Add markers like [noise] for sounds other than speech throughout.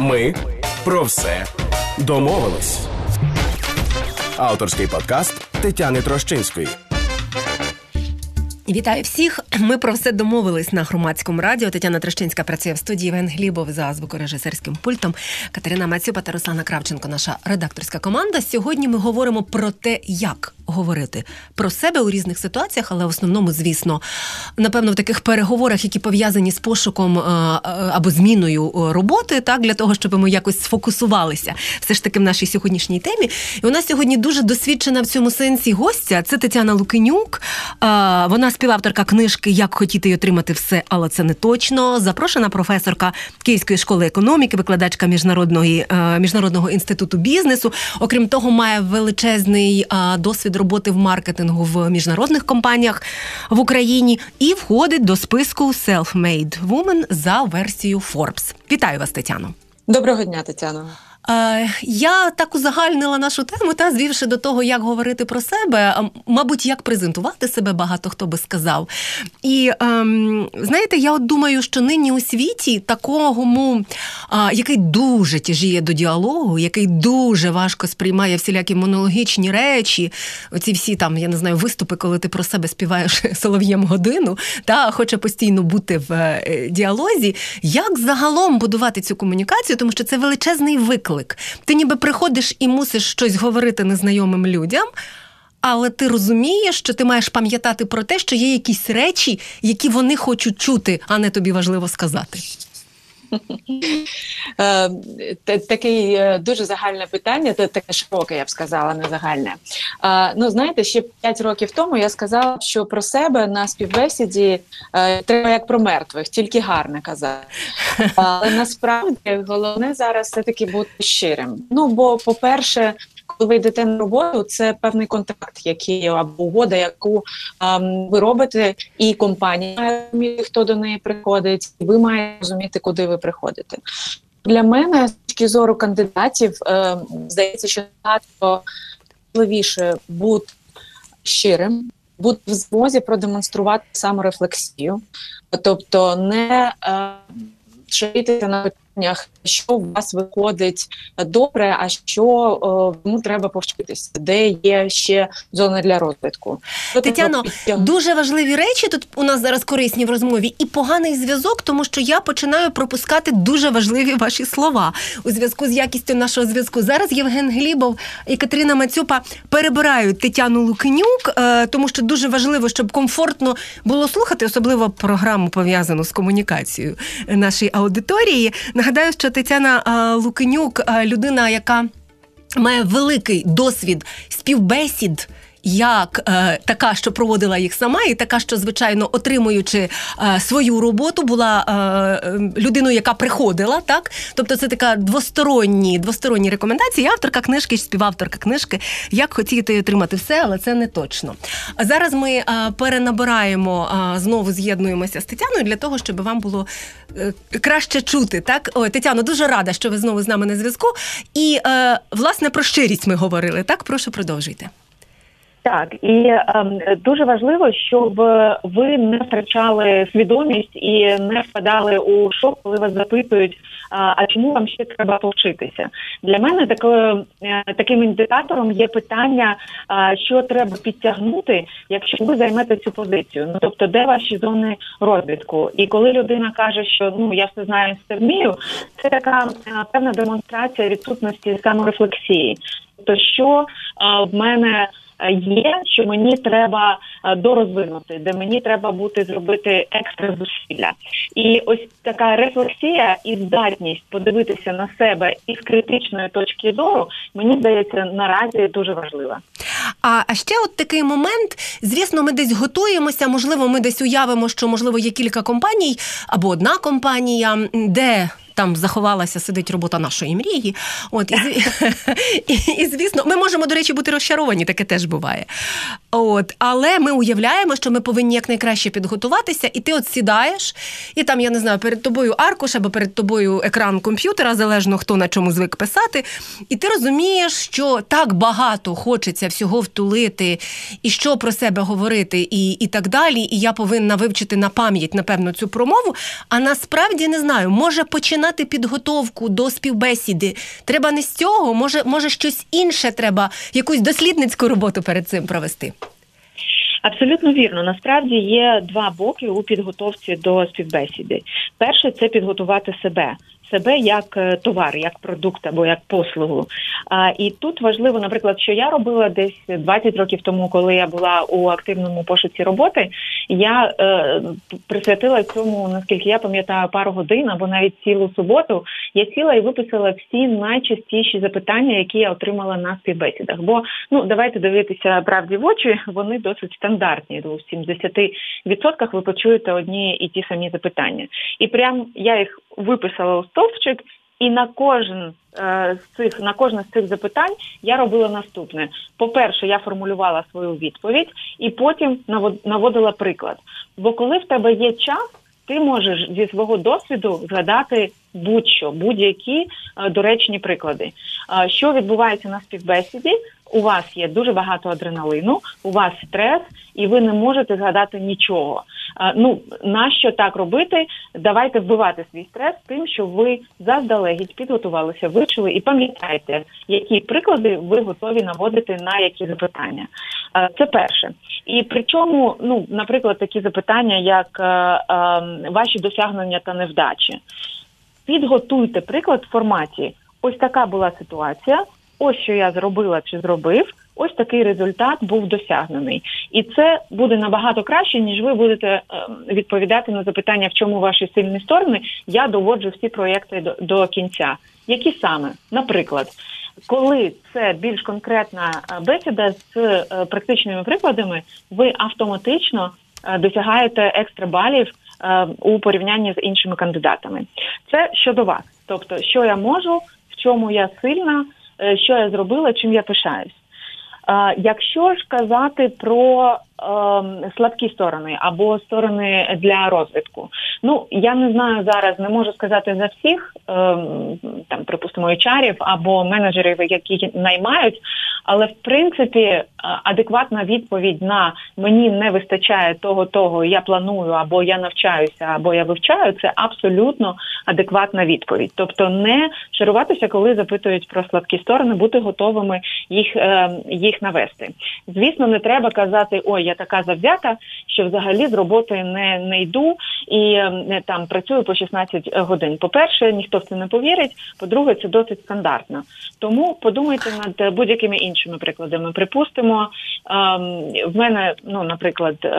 Ми про все домовились. Авторський подкаст Тетяни Трощинської. Вітаю всіх. Ми про все домовились на громадському радіо. Тетяна Трещинська працює в студії Євген Глібов за звукорежисерським пультом. Катерина Мацюпа та Руслана Кравченко, наша редакторська команда. Сьогодні ми говоримо про те, як говорити про себе у різних ситуаціях, але в основному, звісно, напевно, в таких переговорах, які пов'язані з пошуком е, е, або зміною е, роботи, так для того, щоб ми якось сфокусувалися все ж таки в нашій сьогоднішній темі. І у нас сьогодні дуже досвідчена в цьому сенсі гостя. Це Тетяна Лукинюк. Вона співавторка книжки Як хотіти й отримати все, але це не точно. Запрошена професорка Київської школи економіки, викладачка міжнародної міжнародного інституту бізнесу. Окрім того, має величезний досвід роботи в маркетингу в міжнародних компаніях в Україні і входить до списку Self-Made Woman за версією Forbes. Вітаю вас, Тетяно. Доброго дня, Тетяно. Е, я так узагальнила нашу тему, та звівши до того, як говорити про себе, мабуть, як презентувати себе, багато хто би сказав. І ем, знаєте, я от думаю, що нині у світі такому, який дуже тяжіє до діалогу, який дуже важко сприймає всілякі монологічні речі, оці всі там, я не знаю, виступи, коли ти про себе співаєш [laughs] солов'єм годину, та хоче постійно бути в е, діалозі. Як загалом будувати цю комунікацію, тому що це величезний виклик виклик. Ти ніби приходиш і мусиш щось говорити незнайомим людям. Але ти розумієш, що ти маєш пам'ятати про те, що є якісь речі, які вони хочуть чути, а не тобі важливо сказати. Е, таке дуже загальне питання, таке широке, я б сказала, не загальне. Е, ну, знаєте, ще 5 років тому я сказала, що про себе на співбесіді е, треба як про мертвих, тільки гарне казати. Але насправді головне зараз все таки бути щирим. Ну бо, по-перше, коли ви йдете на роботу, це певний контракт, який або угода, яку ем, ви робите, і компанія має розуміти, хто до неї приходить, і ви маєте розуміти, куди ви приходите. Для мене з точки зору кандидатів е, здається, що набагато важливіше бути щирим, бути в змозі продемонструвати саморефлексію, тобто не е, шаритися на питаннях, що у вас виходить добре, а що йому треба повчитися, де є ще зона для розвитку. Тетяно, дуже важливі речі тут у нас зараз корисні в розмові, і поганий зв'язок, тому що я починаю пропускати дуже важливі ваші слова у зв'язку з якістю нашого зв'язку. Зараз Євген Глібов і Катерина Мацюпа перебирають Тетяну Лукинюк, е, тому що дуже важливо, щоб комфортно було слухати, особливо програму пов'язану з комунікацією нашої аудиторії. Нагадаю, що Тетяна Лукенюк людина, яка має великий досвід співбесід як е, така, що проводила їх сама, і така, що звичайно отримуючи е, свою роботу, була е, людиною, яка приходила, так тобто це така двосторонні двосторонні рекомендації. Авторка книжки, співавторка книжки, як хотіти отримати все, але це не точно. Зараз ми е, перенабираємо е, знову з'єднуємося з Тетяною для того, щоб вам було е, краще чути. Так, Ой, Тетяно, дуже рада, що ви знову з нами на зв'язку. І власне про щирість ми говорили. Так, прошу продовжуйте. Так і ем, дуже важливо, щоб ви не втрачали свідомість і не впадали у шок, коли вас запитують, а, чому вам ще треба повчитися? Для мене такою е, таким індикатором є питання, що треба підтягнути, якщо ви займете цю позицію. Ну тобто, де ваші зони розвитку? І коли людина каже, що ну я все знаю, все вмію, це така е, певна демонстрація відсутності саморефлексії. Тобто, що в мене є, що мені треба е, дорозвинути, де мені треба бути зробити екстра зусилля. І ось така рефлексія і здатність подивитися на себе із критичної точки зору, мені здається, наразі дуже важлива. А а ще от такий момент, звісно, ми десь готуємося. Можливо, ми десь уявимо, що можливо є кілька компаній або одна компанія, де там заховалася, сидить робота нашої мрії. От, І, [laughs] і, і звісно, ми можемо, до речі, бути розчаровані, таке теж буває. От, Але ми уявляємо, що ми повинні якнайкраще підготуватися, і ти от сідаєш, і там, я не знаю, перед тобою аркуш або перед тобою екран комп'ютера, залежно хто на чому звик писати. І ти розумієш, що так багато хочеться всього втулити, і що про себе говорити, і, і так далі. І я повинна вивчити на пам'ять, напевно, цю промову. А насправді не знаю, може починати починати підготовку до співбесіди, треба не з цього, може, може щось інше треба, якусь дослідницьку роботу перед цим провести. Абсолютно вірно. Насправді є два боки у підготовці до співбесіди. Перше це підготувати себе себе як е, товар, як продукт або як послугу. А, І тут важливо, наприклад, що я робила десь 20 років тому, коли я була у активному пошуці роботи. Я е, присвятила цьому, наскільки я пам'ятаю, пару годин або навіть цілу суботу. Я сіла і виписала всі найчастіші запитання, які я отримала на співбесідах. Бо ну давайте дивитися правді в очі, вони досить стандартні. У 70% ви почуєте одні і ті самі запитання. І прям я їх виписала у стовпчик, і на кожен е, з цих на кожне з цих запитань я робила наступне: по-перше, я формулювала свою відповідь, і потім наводила приклад. Бо коли в тебе є час, ти можеш зі свого досвіду згадати будь-що, будь-які е, доречні приклади. Е, що відбувається на співбесіді? У вас є дуже багато адреналину, у вас стрес, і ви не можете згадати нічого. Ну нащо так робити? Давайте вбивати свій стрес тим, що ви заздалегідь підготувалися, вивчили і пам'ятаєте, які приклади ви готові наводити на які запитання. Це перше. І причому, ну, наприклад, такі запитання, як ваші досягнення та невдачі. Підготуйте приклад в форматі. Ось така була ситуація. Ось що я зробила чи зробив ось такий результат був досягнений, і це буде набагато краще, ніж ви будете ем, відповідати на запитання, в чому ваші сильні сторони. Я доводжу всі проєкти до, до кінця. Які саме, наприклад, коли це більш конкретна е, бесіда з е, практичними прикладами, ви автоматично е, досягаєте екстра балів у порівнянні з іншими кандидатами. Це щодо вас, тобто, що я можу, в чому я сильна, що я зробила, чим я пишаюсь. Якщо ж казати про е, слабкі сторони або сторони для розвитку, ну я не знаю зараз, не можу сказати за всіх е, там, припустимо, чарів або менеджерів, які наймають, але в принципі е, адекватна відповідь на мені не вистачає того, того я планую, або я навчаюся, або я вивчаю, це абсолютно адекватна відповідь. Тобто не шаруватися, коли запитують про слабкі сторони, бути готовими їх е, їх навести. Звісно, не треба казати, ой, я така завзята, що взагалі з роботи не не йду і не там працюю по 16 годин. По перше, ніхто в це не повірить. По-друге, це досить стандартно. Тому подумайте над будь-якими іншими прикладами. Припустимо, ем, в мене, ну наприклад, е,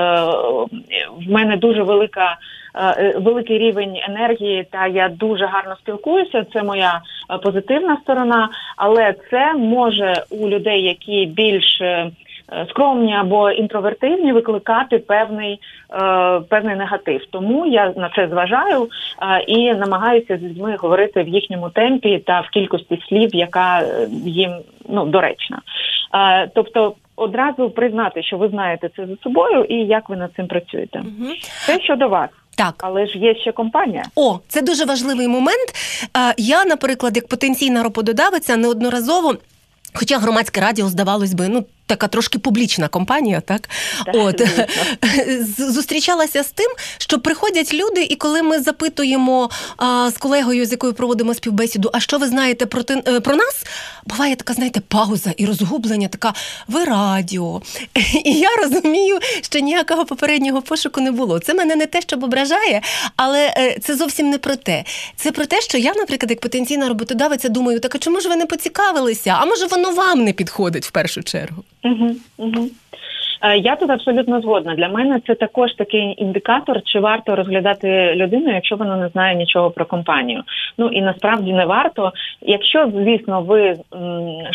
в мене дуже велика. Е, великий рівень енергії, та я дуже гарно спілкуюся. Це моя е, позитивна сторона, але це може у людей, які більш скромні або інтровертивні, викликати певний певний негатив. Тому я на це зважаю і намагаюся з людьми говорити в їхньому темпі та в кількості слів, яка їм ну доречна. Тобто одразу признати, що ви знаєте це за собою, і як ви над цим працюєте. Угу. Це щодо вас. Так, але ж є ще компанія. О, це дуже важливий момент. Я, наприклад, як потенційна роботодавиця, неодноразово. Хоча громадське радіо здавалось би, ну така трошки публічна компанія, так, так от [laughs] зустрічалася з тим, що приходять люди, і коли ми запитуємо а, з колегою, з якою проводимо співбесіду, а що ви знаєте про е, про нас? Буває така, знаєте, пауза і розгублення, така ви радіо. [laughs] І я розумію, що ніякого попереднього пошуку не було. Це мене не те, щоб ображає, але е, це зовсім не про те. Це про те, що я, наприклад, як потенційна роботодавиця, думаю, так а чому ж ви не поцікавилися? А може воно вам не підходить в першу чергу? Угу. Я тут абсолютно згодна. Для мене це також такий індикатор, чи варто розглядати людину, якщо вона не знає нічого про компанію. Ну і насправді не варто. Якщо, звісно, ви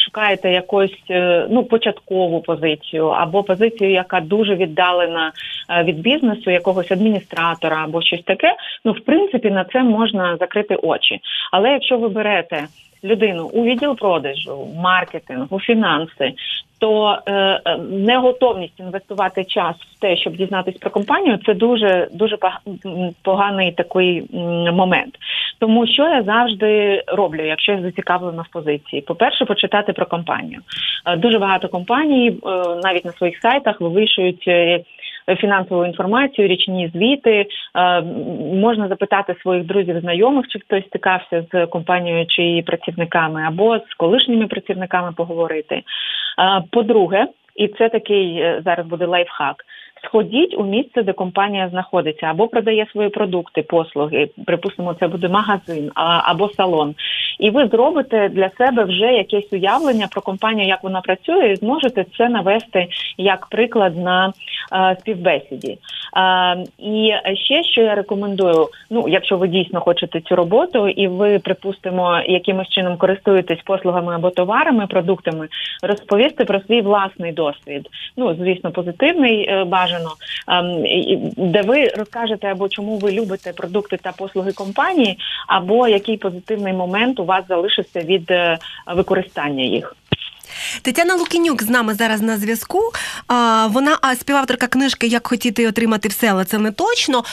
шукаєте якусь е, ну початкову позицію або позицію, яка дуже віддалена е, від бізнесу, якогось адміністратора або щось таке, ну в принципі на це можна закрити очі. Але якщо ви берете людину у відділ продажу, маркетингу, фінанси, то е, е, неготовність інвестувати час в те, щоб дізнатись про компанію, це дуже дуже поганий такий момент. Тому що я завжди роблю, якщо я зацікавлена в позиції. По перше, почитати про компанію. Е, дуже багато компаній, е, навіть на своїх сайтах, вивішують фінансову інформацію, річні звіти. Е, можна запитати своїх друзів, знайомих, чи хтось стикався з компанією чи її працівниками, або з колишніми працівниками поговорити. Е, по-друге, і це такий е, зараз буде лайфхак. Сходіть у місце, де компанія знаходиться, або продає свої продукти, послуги. Припустимо, це буде магазин або салон. І ви зробите для себе вже якесь уявлення про компанію, як вона працює, і зможете це навести як приклад на е, співбесіді. Е, і ще що я рекомендую: ну, якщо ви дійсно хочете цю роботу, і ви, припустимо, якимось чином користуєтесь послугами або товарами, продуктами, розповісти про свій власний досвід. Ну, звісно, позитивний е, бажано, е, де ви розкажете або чому ви любите продукти та послуги компанії, або який позитивний момент у вас залишиться від е, використання їх. Тетяна Лукінюк з нами зараз на зв'язку. Вона співавторка книжки Як хотіти отримати все, але це не точно.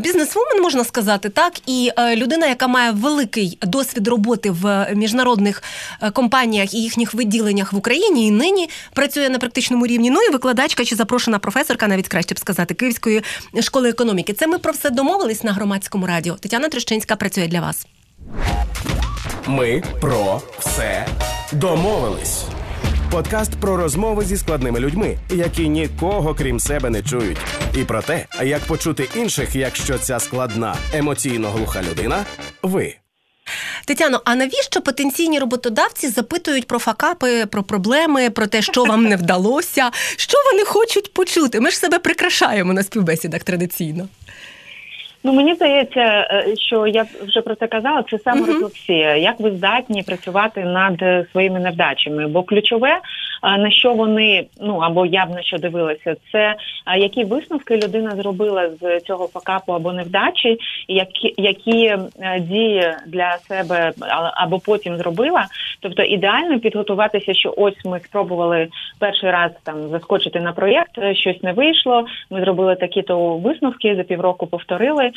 Бізнесвумен можна сказати, так і е, людина, яка має великий досвід роботи в міжнародних е, компаніях і їхніх виділеннях в Україні, і нині працює на практичному рівні. Ну і викладачка чи запрошена професорка, навіть краще б сказати, Київської школи економіки. Це ми про все домовились на громадському радіо. Тетяна Трещинська працює для вас. Ми про все домовились. Подкаст про розмови зі складними людьми, які нікого крім себе не чують, і про те, як почути інших, якщо ця складна емоційно глуха людина, ви. Тетяно, а навіщо потенційні роботодавці запитують про факапи, про проблеми, про те, що вам не вдалося? Що вони хочуть почути? Ми ж себе прикрашаємо на співбесідах традиційно. Ну мені здається, е, що я вже про це казала. Це саморефлексія. Як ви здатні працювати над е, своїми невдачами? Бо ключове е, на що вони ну або я б на що дивилася, це які висновки людина зробила з цього факапу або невдачі, які які дії для себе або потім зробила. Тобто ідеально підготуватися, що ось ми спробували перший раз там заскочити на проєкт, щось не вийшло. Ми зробили такі то висновки за півроку повторили.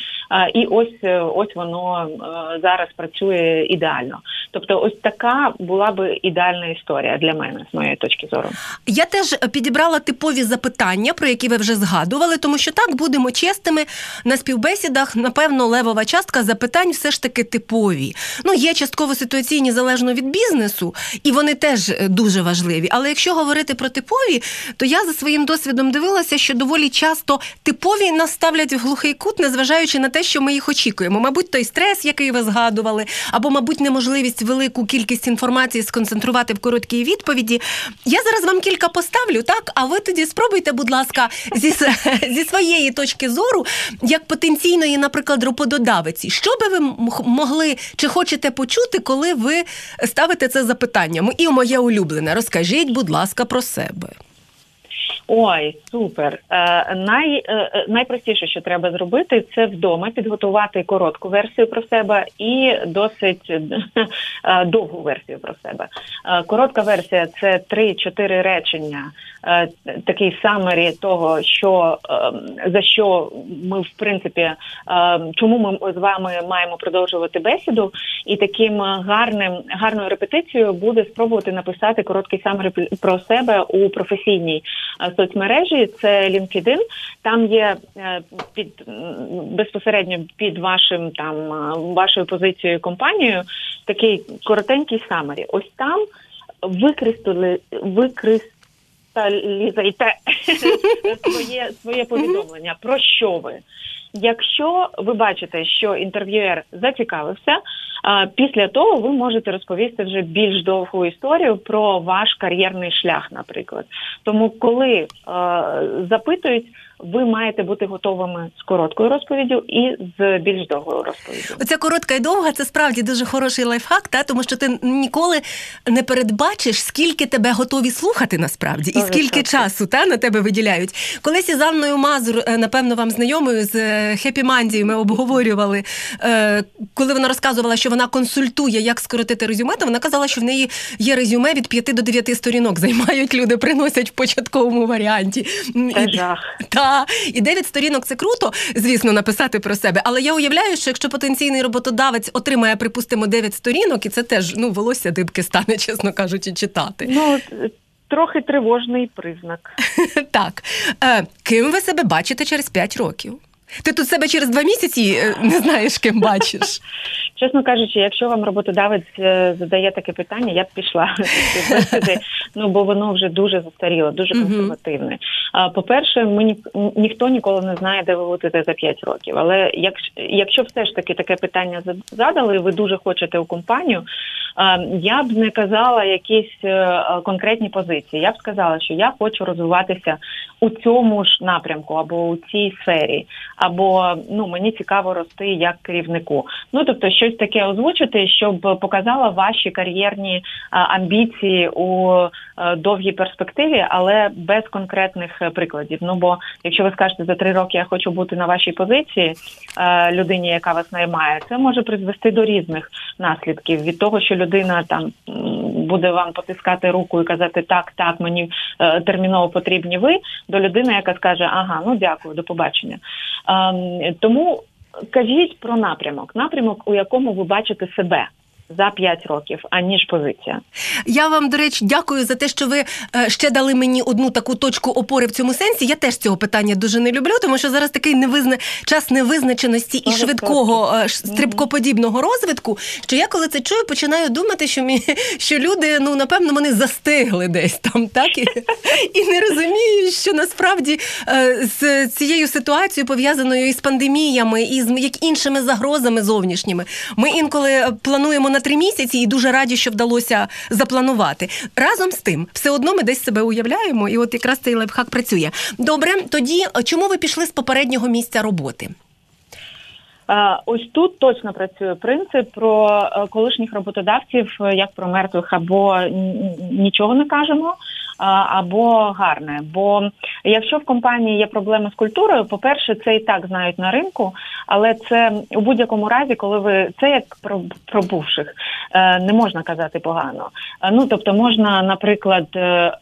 І ось е, ось воно е, зараз працює ідеально. Тобто, ось така була би ідеальна історія для мене з моєї точки зору. Я теж підібрала типові запитання, про які ви вже згадували, тому що так будемо чесними на співбесідах. Напевно, левова частка запитань все ж таки типові. Ну є частково ситуаційні залежно від бізнесу, і вони теж е, дуже важливі. Але якщо говорити про типові, то я за своїм досвідом дивилася, що доволі часто типові нас ставлять в глухий кут, незважаючи на те, що ми їх очікуємо. Мабуть, той стрес, який ви згадували, або, мабуть, неможливість велику кількість інформації сконцентрувати в короткій відповіді. Я зараз вам кілька поставлю, так? А ви тоді спробуйте, будь ласка, зі [laughs] зі своєї точки зору, як потенційної, наприклад, роботодавиці, що би ви могли чи хочете почути, коли ви ставите це запитання? І моє улюблене, розкажіть, будь ласка, про себе. Ой, супер. Е, най, е, е, Найпростіше, що треба зробити, це вдома підготувати коротку версію про себе і досить [laughs] е, довгу версію про себе. Е, коротка версія це 3-4 речення, такий summary того, що за що ми в принципі чому ми з вами маємо продовжувати бесіду, і таким гарним гарною репетицією буде спробувати написати короткий summary про себе у професійній соцмережі. Це LinkedIn. Там є е, під безпосередньо під вашим там вашою позицією компанією такий коротенький summary. Ось там викристали лізайте [laughs] своє своє повідомлення. Про що ви? Якщо ви бачите, що інтерв'юер зацікавився, після того ви можете розповісти вже більш довгу історію про ваш кар'єрний шлях, наприклад. Тому, коли запитують ви маєте бути готовими з короткою розповіддю і з більш довгою розповіддю. Оця коротка і довга це справді дуже хороший лайфхак, та тому що ти ніколи не передбачиш, скільки тебе готові слухати насправді, і скільки часу та на тебе виділяють. Колись із Анною Мазур, е, напевно, вам знайомою з Хепі Мандією ми обговорювали, е, коли вона розказувала, що вона консультує, як скоротити резюме, то вона казала, що в неї є резюме від 5 до 9 сторінок. [laughs] Займають люди, приносять в початковому варіанті. Це жах. Та і дев'ять сторінок це круто, звісно, написати про себе. Але я уявляю, що якщо потенційний роботодавець отримає, припустимо, дев'ять сторінок, і це теж ну волосся дибки стане, [laughs] чесно кажучи, читати. Ну трохи тривожний признак. [laughs] Так. Е, Ким ви себе бачите через 5 років? Ти тут себе через два місяці е, не знаєш, ким бачиш. [laughs] Чесно кажучи, якщо вам роботодавець е, задає таке питання, я б пішла [laughs] ну бо воно вже дуже застаріло, дуже консервативне. По-перше, ми ні, ніхто ніколи не знає, де ви будете за 5 років. Але якщо, якщо все ж таки таке питання за- задали, ви дуже хочете у компанію. Я б не казала якісь е, конкретні позиції. Я б сказала, що я хочу розвиватися у цьому ж напрямку або у цій сфері, або ну мені цікаво рости як керівнику. Ну тобто, щось таке озвучити, щоб показала ваші кар'єрні амбіції у е, довгій перспективі, але без конкретних е, прикладів. Ну бо якщо ви скажете за три роки я хочу бути на вашій позиції е, людині, яка вас наймає, це може призвести до різних наслідків від того, що людина там буде вам потискати руку і казати так, так, мені е, терміново потрібні ви, до людини, яка скаже Ага, ну дякую, до побачення. Ем, тому кажіть про напрямок, напрямок, у якому ви бачите себе. За 5 років, аніж позиція. Я вам, до речі, дякую за те, що ви е, ще дали мені одну таку точку опори в цьому сенсі. Я теж цього питання дуже не люблю, тому що зараз такий невизна... час невизначеності і швидкого е, стрибкоподібного розвитку. Що я, коли це чую, починаю думати, що мі... [laughs] що люди, ну напевно, вони застигли десь там, так і, і не розуміють, що насправді е, з цією ситуацією пов'язаною із пандеміями і з як іншими загрозами зовнішніми. Ми інколи плануємо на три місяці і дуже раді, що вдалося запланувати. Разом з тим, все одно ми десь себе уявляємо, і от якраз цей лайфхак працює. Добре, тоді е, чому ви пішли з попереднього місця роботи? Е, Ось тут точно працює принцип про е, колишніх роботодавців як про мертвих або нічого не кажемо, або гарне. Бо якщо в компанії є проблеми з культурою, по-перше, це і так знають на ринку, але це у будь-якому разі, коли ви це як про, про бувших, е, не можна казати погано. Е, Ну тобто можна, наприклад, е, е,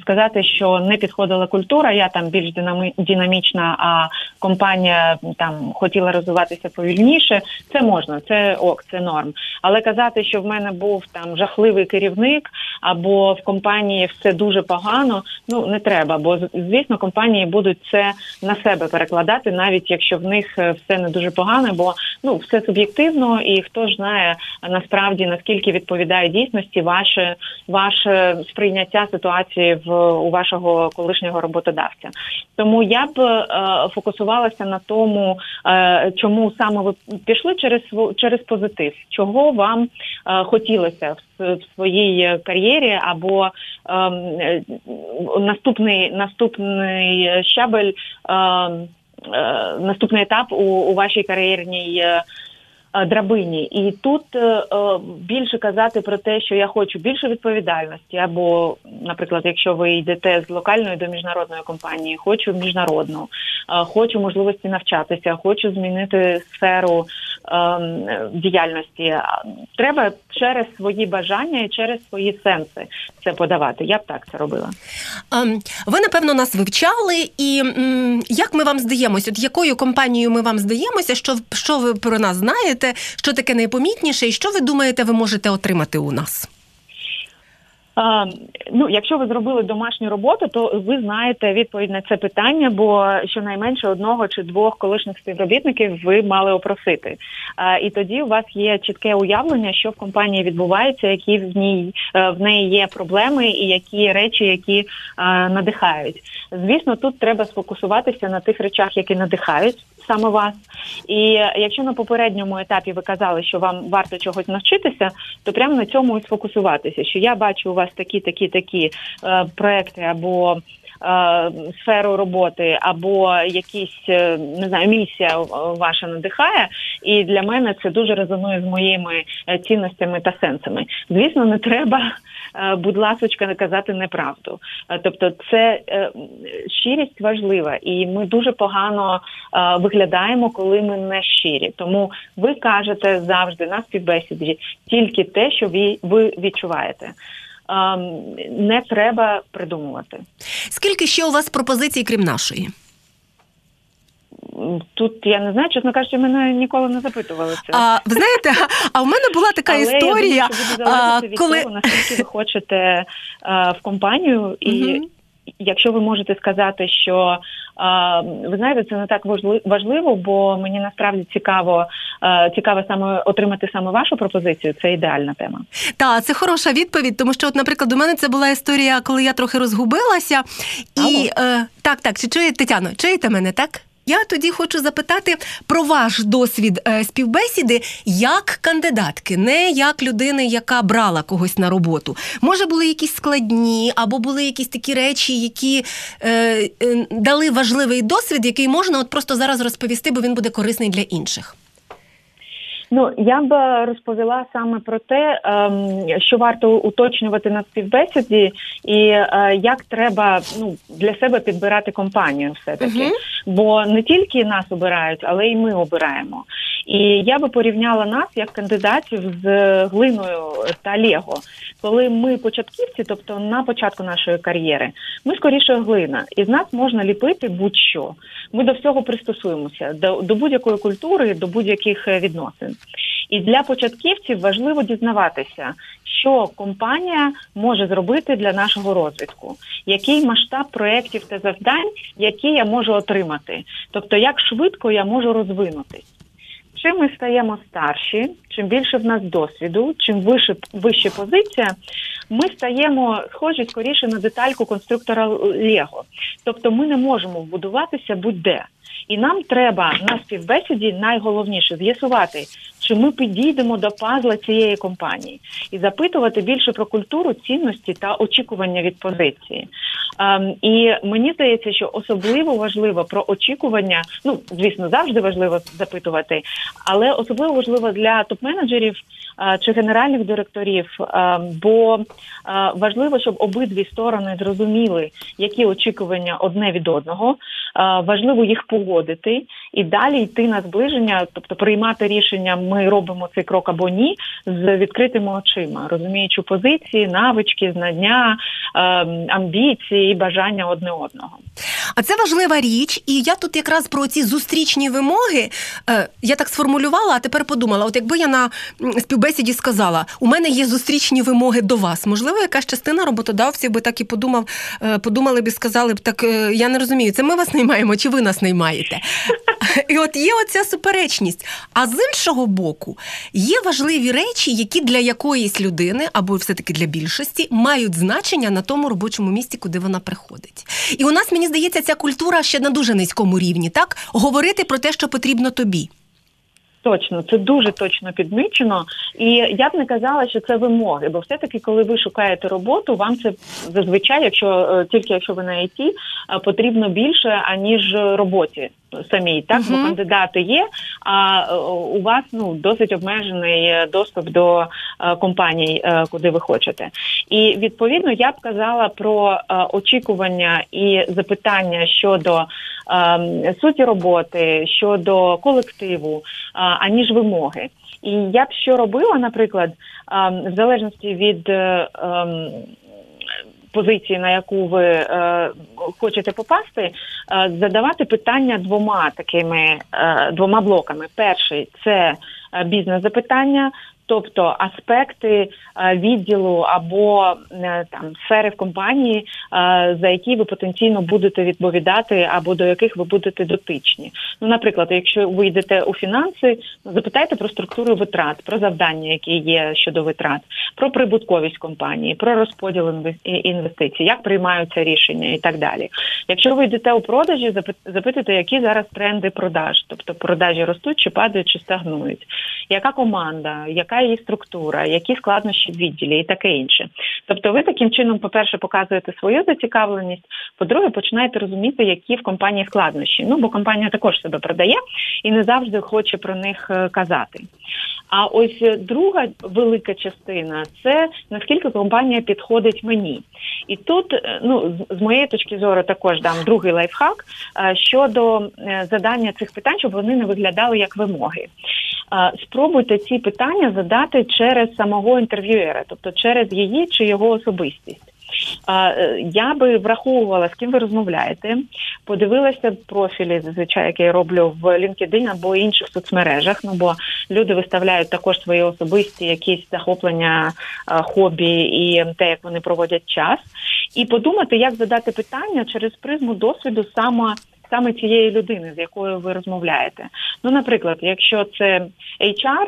сказати, що не підходила культура, я там більш динамічна, а компанія там хотіла розвиватися повільніше. Це можна, це ок, це норм. Але казати, що в мене був там жахливий керівник, або в компанії все дуже погано, ну не треба. Бо звісно, компанії будуть це на себе перекладати, навіть якщо в них е, все не дуже погано, бо ну все суб'єктивно, і хто ж знає насправді наскільки відповідає дійсності ваше ваше сприйняття ситуації в у вашого колишнього роботодавця. Тому я б е, фокусувалася на тому, е, чому саме ви пішли через через позитив, чого вам е, хотілося в, в своїй кар'єрі, або ем, е, наступний наступний щабель. ем, е, Наступний етап у, у вашій кар'єрній е, драбині. І тут е, е, більше казати про те, що я хочу більше відповідальності, або, наприклад, якщо ви йдете з локальної до міжнародної компанії, хочу міжнародну, е, хочу можливості навчатися, хочу змінити сферу ем, діяльності. Треба через свої бажання і через свої сенси це подавати. Я б так це робила. Ем, Ви напевно нас вивчали, і як ми вам здаємося? От якою компанією ми вам здаємося? Що що ви про нас знаєте? Що таке найпомітніше, і що ви думаєте, ви можете отримати у нас? А, ну, якщо ви зробили домашню роботу, то ви знаєте відповідь на це питання, бо щонайменше одного чи двох колишніх співробітників ви мали опросити. А, і тоді у вас є чітке уявлення, що в компанії відбувається, які в ній е, в неї є проблеми, і які речі, які е, надихають. Звісно, тут треба сфокусуватися на тих речах, які надихають саме вас. І якщо на попередньому етапі ви казали, що вам варто чогось навчитися, то прямо на цьому і сфокусуватися. Що я бачу у вас такі, такі, такі е, проекти або. Е, Сферу роботи або якісь е, не знаю, місія е, ваша надихає, і для мене це дуже резонує з моїми цінностями та сенсами. Звісно, не треба, будь ласочка, казати неправду. Тобто, це щирість важлива, і ми дуже погано виглядаємо, коли ми не щирі. Тому ви кажете завжди на співбесіді тільки те, що ви відчуваєте. Ем, Не треба придумувати. Скільки ще у вас пропозицій, крім нашої? тут я не знаю, чесно кажучи, мене ніколи не запитували це. А ви знаєте, [laughs] а в мене була така Але історія, я думаю, залежати від коли того, наскільки ви хочете а, в компанію, і Мгм. якщо ви можете сказати, що а, ви знаєте, це не так важли- важливо, бо мені насправді цікаво, а, цікаво саме отримати саме вашу пропозицію. Це ідеальна тема. Та це хороша відповідь, тому що, от, наприклад, у мене це була історія, коли я трохи розгубилася. І е, так, так, чи чує Тетяно, чуєте мене, так? Я тоді хочу запитати про ваш досвід е, співбесіди як кандидатки, не як людини, яка брала когось на роботу. Може, були якісь складні, або були якісь такі речі, які е, е, дали важливий досвід, який можна от просто зараз розповісти, бо він буде корисний для інших. Ну я б розповіла саме про те, ем, що варто уточнювати на співбесіді, і е, як треба ну для себе підбирати компанію, все таки, угу. бо не тільки нас обирають, але й ми обираємо. І я би порівняла нас як кандидатів з глиною та Лего. Коли ми початківці, тобто на початку нашої кар'єри, ми скоріше глина, і з нас можна ліпити будь-що. Ми до всього пристосуємося, до, до будь-якої культури, до будь-яких е, відносин. І для початківців важливо дізнаватися, що компанія може зробити для нашого розвитку, який масштаб проєктів та завдань, які я можу отримати, тобто як швидко я можу розвинутись. Чим ми стаємо старші, чим більше в нас досвіду, чим вище, вище позиція, ми стаємо схожі скоріше на детальку конструктора Лего. Тобто ми не можемо вбудуватися будь-де. І нам треба на співбесіді найголовніше з'ясувати, чи ми підійдемо до пазла цієї компанії і запитувати більше про культуру, цінності та очікування від позиції. Ем, і мені здається, що особливо важливо про очікування. Ну звісно, завжди важливо запитувати, але особливо важливо для топ-менеджерів е, чи генеральних директорів, е, бо важливо, щоб обидві сторони зрозуміли, які очікування одне від одного. Е, важливо їх погодити і далі йти на зближення, тобто приймати рішення, ми робимо цей крок або ні, з відкритими очима, розуміючи позиції, навички, знання, е, амбіції і бажання одне одного. А це важлива річ, і я тут якраз про ці зустрічні вимоги. Е, я так сформулювала, а тепер подумала: от якби я на співбесіді сказала, у мене є зустрічні вимоги до вас. Можливо, якась частина роботодавців би так і подумав, подумали б і сказали б, так я не розумію, це ми вас наймаємо чи ви нас наймаєте? І от є оця суперечність. А з іншого боку, є важливі речі, які для якоїсь людини або все-таки для більшості мають значення на тому робочому місці, куди вона приходить. І у нас, мені здається, ця культура ще на дуже низькому рівні, так? Говорити про те, що потрібно тобі. Точно, це дуже точно підмічено, і я б не казала, що це вимоги, бо все-таки, коли ви шукаєте роботу, вам це зазвичай, якщо е, тільки якщо ви на ІТ, е, потрібно більше аніж роботі самій, так бо кандидати є. А е, у вас ну досить обмежений доступ до компаній, куди ви хочете. І відповідно я б казала про очікування і запитання щодо суті роботи, щодо колективу, е, аніж вимоги. І я б що робила, наприклад, е, в залежності від. е, ем, Позиції, на яку ви е, хочете попасти, задавати питання двома такими двома блоками. Перший це е, бізнес-запитання, тобто аспекти е, відділу або е, там сфери в компанії, е, за які ви потенційно будете відповідати, або до яких ви будете дотичні. Ну, наприклад, якщо ви йдете у фінанси, запитайте про структуру витрат, про завдання, які є щодо витрат, про прибутковість компанії, про розподіл інвес- інвестицій, як приймаються рішення і так далі. Якщо ви йдете у продажі, запит- запитуйте, які зараз тренди продаж, тобто продажі ростуть чи падають, чи стагнують, яка команда, яка її структура, які складнощі в відділі і таке інше. Тобто, ви таким чином, по-перше, показуєте свою зацікавленість, по-друге, починаєте розуміти, які в компанії складнощі. Ну бо компанія також себе продає і не завжди хоче про них е, казати. А ось е, друга велика частина це наскільки компанія підходить мені. І тут, е, ну з- моєї точки зору, також дам другий лайфхак щодо задання цих питань, щоб вони не виглядали як вимоги. Спробуйте ці питання задати через самого інтерв'юера, тобто через її чи його особистість. Е, я би враховувала, з ким ви розмовляєте, подивилася профілі, зазвичай, які я роблю в LinkedIn або інших соцмережах. Ну бо люди виставляють також свої особисті якісь захоплення, хобі і те, як вони проводять час, і подумати, як задати питання через призму досвіду саме саме цієї людини, з якою ви розмовляєте. Ну, наприклад, якщо це HR,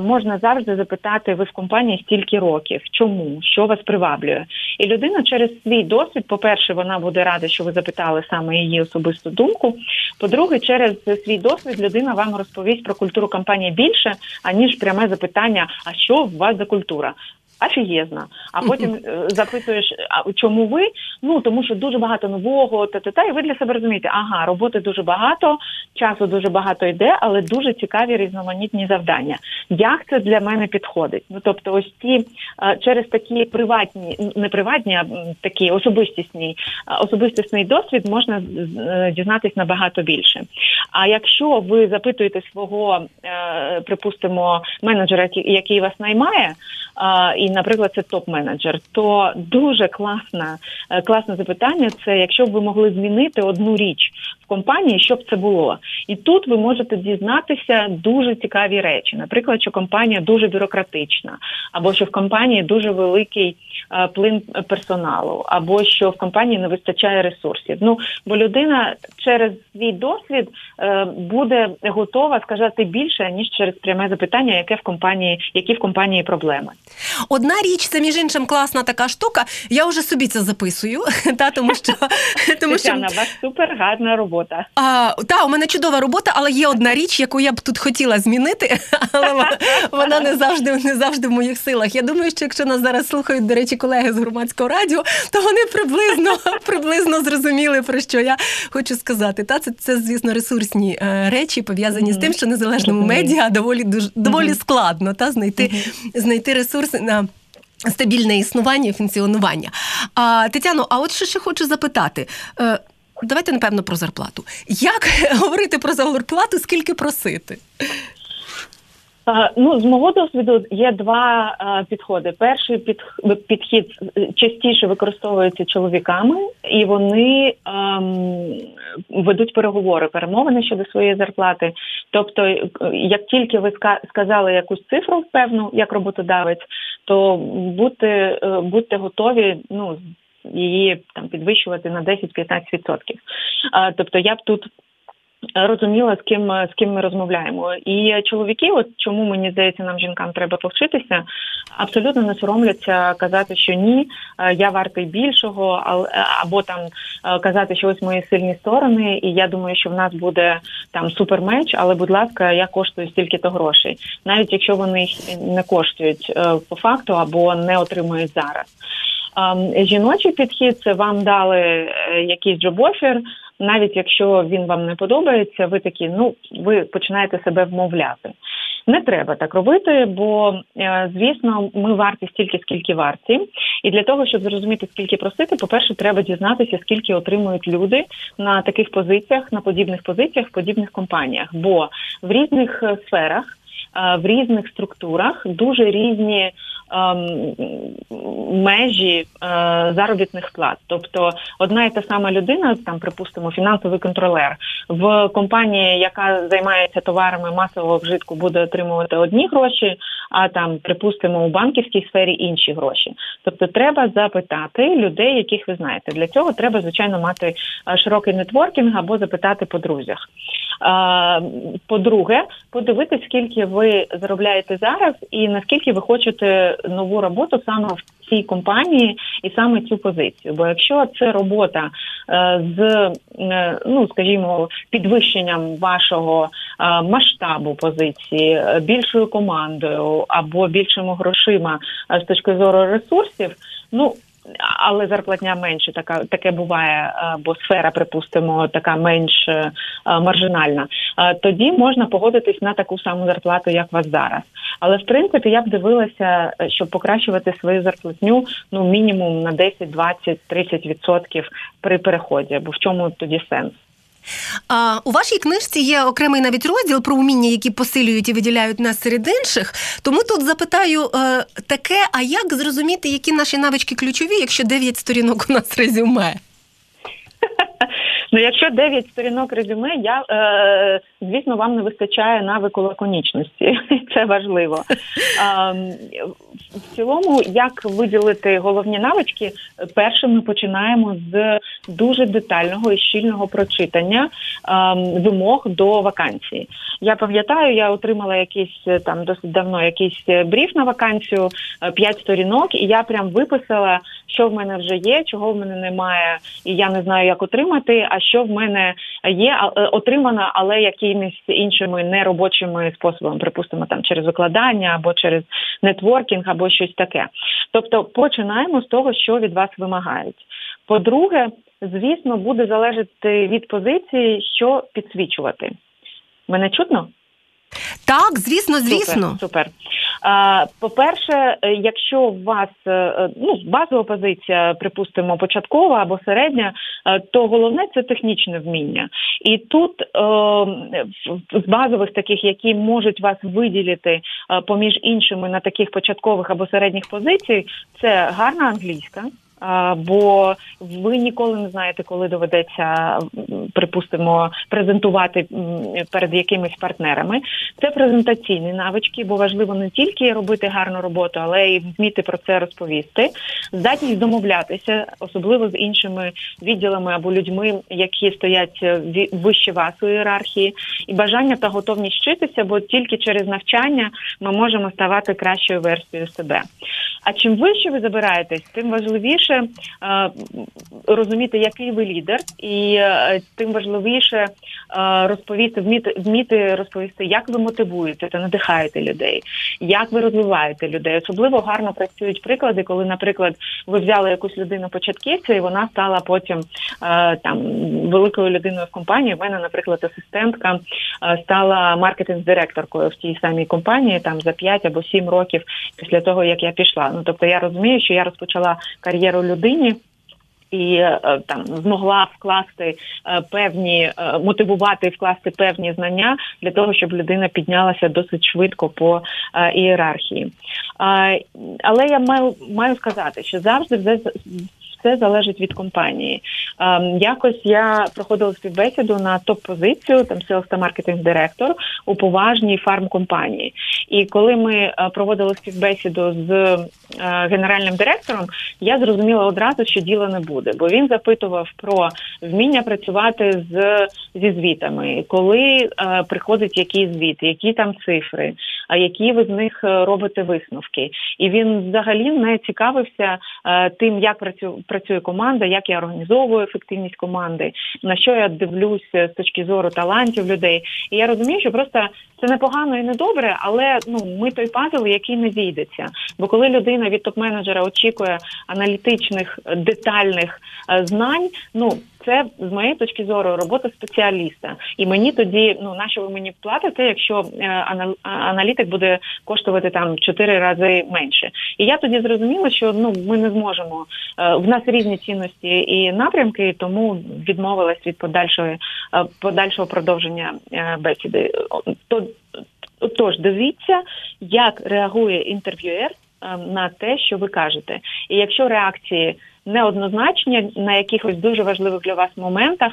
можна завжди запитати, ви в компанії стільки років, чому, що вас приваблює, і людина через свій досвід, по-перше, вона буде рада, що ви запитали саме її особисту думку. По-друге, через свій досвід людина вам розповість про культуру компанії більше, аніж пряме запитання: а що у вас за культура? Офігезна. А [laughs] потім е, запитуєш, а чому ви? Ну тому що дуже багато нового, та та та і ви для себе розумієте, ага, роботи дуже багато, часу дуже багато йде, але дуже цікаві різноманітні завдання. Як це для мене підходить? Ну тобто, ось ті е, через такі приватні, не приватні, а такі особистісні, особистісний досвід можна е, дізнатись набагато більше. А якщо ви запитуєте свого, припустимо, менеджера, який вас наймає, і, наприклад, це топ-менеджер, то дуже класна, е, класне запитання. Це якщо б ви могли змінити одну річ в компанії, що б це було, і тут ви можете дізнатися дуже цікаві речі. Наприклад, що компанія дуже бюрократична, або що в компанії дуже великий е, плин персоналу, або що в компанії не вистачає ресурсів. Ну бо людина через свій досвід е, буде готова сказати більше ніж через пряме запитання, яке в компанії, які в компанії проблеми. Одна річ, це між іншим класна така штука. Я вже собі це записую, [laughs] та тому що [laughs] тому що у вас супер гарна робота. А, Та у мене чудова робота, але є одна річ, яку я б тут хотіла змінити, [laughs] але вона не завжди не завжди в моїх силах. Я думаю, що якщо нас зараз слухають, до речі, колеги з громадського радіо, то вони приблизно приблизно зрозуміли про що я хочу сказати. Та це це звісно ресурсні е, речі пов'язані mm-hmm. з тим, що незалежному медіа доволі дуже доволі mm-hmm. складно та знайти mm-hmm. знайти ресурси на. Стабільне існування і функціонування. А Тетяно, а от що ще хочу запитати. Е, давайте, напевно, про зарплату. Як [laughs] говорити про зарплату, скільки просити? Ну, з мого досвіду є два підходи. Перший підхід частіше використовується чоловіками, і вони ем, ведуть переговори, перемовини щодо своєї зарплати. Тобто, як тільки ви сказали якусь цифру певну, як роботодавець, то бути, е, будьте готові, ну її там підвищувати на 10-15%. Тобто я б тут розуміла, з ким з ким ми розмовляємо. І чоловіки, от чому мені здається, нам жінкам треба повчитися, абсолютно не соромляться казати, що ні, е, я вартий більшого, або там е, казати, що ось мої сильні сторони, і я думаю, що в нас буде там супермеч, але будь ласка, я коштую стільки-то грошей, навіть якщо вони не коштують е, по факту або не отримують зараз. Ем, жіночий підхід це вам дали якийсь джоб-офер, навіть якщо він вам не подобається, ви такі, ну ви починаєте себе вмовляти. Не треба так робити, бо е, звісно, ми варті стільки, скільки варті, і для того, щоб зрозуміти, скільки просити, по перше, треба дізнатися, скільки отримують люди на таких позиціях, на подібних позиціях в подібних компаніях. Бо в різних е, сферах, е, в різних структурах дуже різні межі е, заробітних плат. Тобто, одна і та сама людина, там припустимо, фінансовий контролер в компанії, яка займається товарами масового вжитку, буде отримувати одні гроші, а там припустимо у банківській сфері інші гроші. Тобто, треба запитати людей, яких ви знаєте. Для цього треба звичайно мати е, широкий нетворкінг або запитати по друзях. По-друге, подивитись, скільки ви заробляєте зараз, і наскільки ви хочете нову роботу саме в цій компанії і саме цю позицію. Бо якщо це робота е, з е, ну скажімо підвищенням вашого е, масштабу позиції, більшою командою або більшими грошима з точки зору ресурсів, ну але зарплатня менше, така таке буває, е, бо сфера, припустимо, така менш е, маржинальна. Е, тоді можна погодитись на таку саму зарплату, як вас зараз. Але в принципі я б дивилася, щоб покращувати свою зарплатню ну мінімум на 10, 20, 30% при переході. Бо в чому тоді сенс? А, У вашій книжці є окремий навіть розділ про уміння, які посилюють і виділяють нас серед інших. Тому тут запитаю е, таке: а як зрозуміти, які наші навички ключові, якщо 9 сторінок у нас резюме? [laughs] Ну, якщо 9 сторінок резюме, я е, звісно вам не вистачає навику лаконічності. [laughs] Це важливо. Е, в цілому, як виділити головні навички, перше ми починаємо з дуже детального і щільного прочитання е, вимог до вакансії. Я пам'ятаю, я отримала якийсь там досить давно якийсь бриф на вакансію, 5 сторінок, і я прям виписала, що в мене вже є, чого в мене немає, і я не знаю, як отримати. А що в мене є, е, отримано, але якимись іншими неробочими способами, припустимо, там через викладання або через нетворкінг, або щось таке. Тобто починаємо з того, що від вас вимагають. По-друге, звісно, буде залежати від позиції, що підсвічувати. Мене чутно? Так, звісно, звісно. Супер. супер. По-перше, е, якщо у вас е, е, ну, базова позиція, припустимо, початкова або середня, то головне це технічне вміння. І тут з базових таких, які можуть вас виділити поміж іншими на таких початкових або середніх позицій, це гарна англійська. Бо ви ніколи не знаєте, коли доведеться, припустимо, презентувати перед якимись партнерами. Це презентаційні навички, бо важливо не тільки робити гарну роботу, але й вміти про це розповісти. Здатність домовлятися, особливо з іншими відділами або людьми, які стоять вище вас у ієрархії, і бажання та готовність вчитися, бо тільки через навчання ми можемо ставати кращою версією себе. А чим вище ви забираєтесь, тим важливіше е, розуміти, який ви лідер, і е, тим важливіше е, розповісти, вміти вміти розповісти, як ви мотивуєте та надихаєте людей, як ви розвиваєте людей. Особливо гарно працюють приклади, коли, наприклад, ви взяли якусь людину початківця, і вона стала потім там великою людиною в компанії. У мене, наприклад, асистентка стала маркетинг-директоркою в тій самій компанії там за 5 або 7 років після того, як я пішла. Ну тобто я розумію, що я розпочала кар'єру людині. І е, там змогла вкласти е, певні е, мотивувати вкласти певні знання для того, щоб людина піднялася досить швидко по ієрархії. Але я маю маю сказати, що завжди все залежить від компанії. Ем, якось я проходила співбесіду на топ-позицію, там Sales та маркетинг директор у поважній фармкомпанії. І коли ми е, проводили співбесіду з е, генеральним директором, я зрозуміла одразу, що діла не буде, бо він запитував про вміння працювати з зі звітами, коли е, приходить який звіт, які там цифри, а які ви з них робите висновки. І він взагалі не цікавився тим, як працює команда, як я організовую ефективність команди, на що я дивлюся з точки зору талантів людей. І я розумію, що просто це непогано і не добре, але ну ми той пазл, який не зійдеться. Бо коли людина від топ-менеджера очікує аналітичних детальних е, знань, ну це з моєї точки зору робота спеціаліста. І мені тоді, ну на що ви мені платите, якщо е, аналітик буде коштувати там чотири рази менше. І я тоді зрозуміла, що ну ми не зможемо. Е, в нас різні цінності і напрямки, тому відмовилась від подальшої е, подальшого продовження бесіди. То Тож дивіться, як реагує інтерв'юер на те, що ви кажете, і якщо реакції неоднозначні на якихось дуже важливих для вас моментах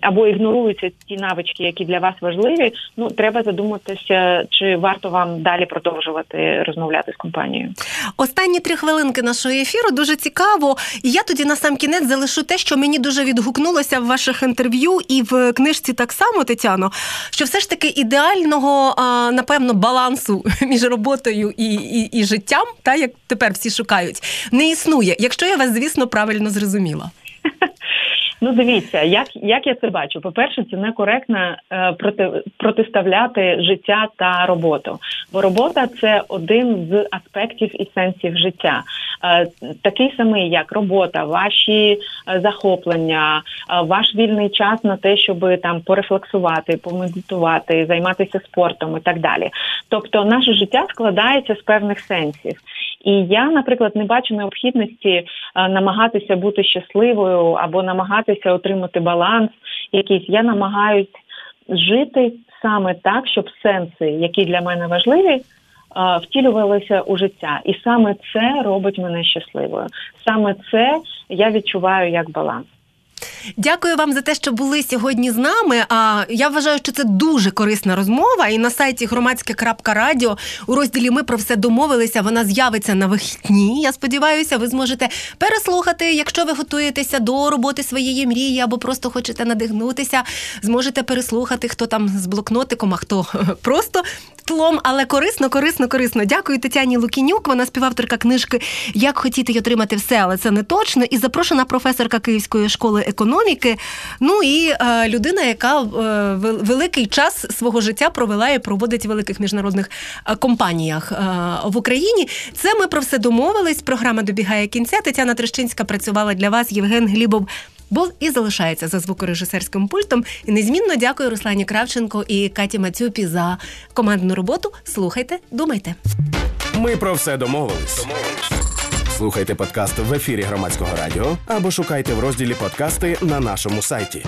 або ігноруються ті навички, які для вас важливі. Ну треба задуматися, чи варто вам далі продовжувати розмовляти з компанією. Останні три хвилинки нашого ефіру дуже цікаво. І я тоді на сам кінець залишу те, що мені дуже відгукнулося в ваших інтерв'ю і в книжці так само, Тетяно, що все ж таки ідеального напевно балансу [laughs] між роботою і, і, і життям, та як тепер всі шукають, не існує. Якщо я вас звісно дійсно правильно зрозуміла? [laughs] Ну, дивіться, як як я це бачу. По перше, це некоректно е, проти протиставляти життя та роботу. Бо робота це один з аспектів і сенсів життя, е, такий самий, як робота, ваші е, захоплення, е, ваш вільний час на те, щоб там порефлексувати, помедитувати, займатися спортом і так далі. Тобто, наше життя складається з певних сенсів. І я, наприклад, не бачу необхідності е, намагатися бути щасливою або намагатися отримати баланс. Якийсь я намагаюсь жити саме так, щоб сенси, які для мене важливі, е, втілювалися у життя, і саме це робить мене щасливою. Саме це я відчуваю як баланс. Дякую вам за те, що були сьогодні з нами. А я вважаю, що це дуже корисна розмова. І на сайті громадське.радіо у розділі Ми про все домовилися. Вона з'явиться на вихідні. Я сподіваюся, ви зможете переслухати, якщо ви готуєтеся до роботи своєї мрії або просто хочете надихнутися. Зможете переслухати, хто там з блокнотиком, а хто [laughs] просто тлом, але корисно, корисно, корисно. Дякую Тетяні Лукінюк. Вона співавторка книжки Як хотіти й отримати все, але це не точно. І запрошена професорка Київської школи економіки. Ну і е, людина, яка е, великий час свого життя провела і проводить в великих міжнародних е, компаніях е, в Україні. Це ми про все домовились. Програма добігає кінця. Тетяна Трещинська працювала для вас. Євген Глібов був і залишається за звукорежисерським пультом. І незмінно дякую Руслані Кравченко і Каті Мацюпі за командну роботу. Слухайте, думайте. Ми про все домовились. Слухайте подкаст в ефірі громадського радіо або шукайте в розділі подкасти на нашому сайті.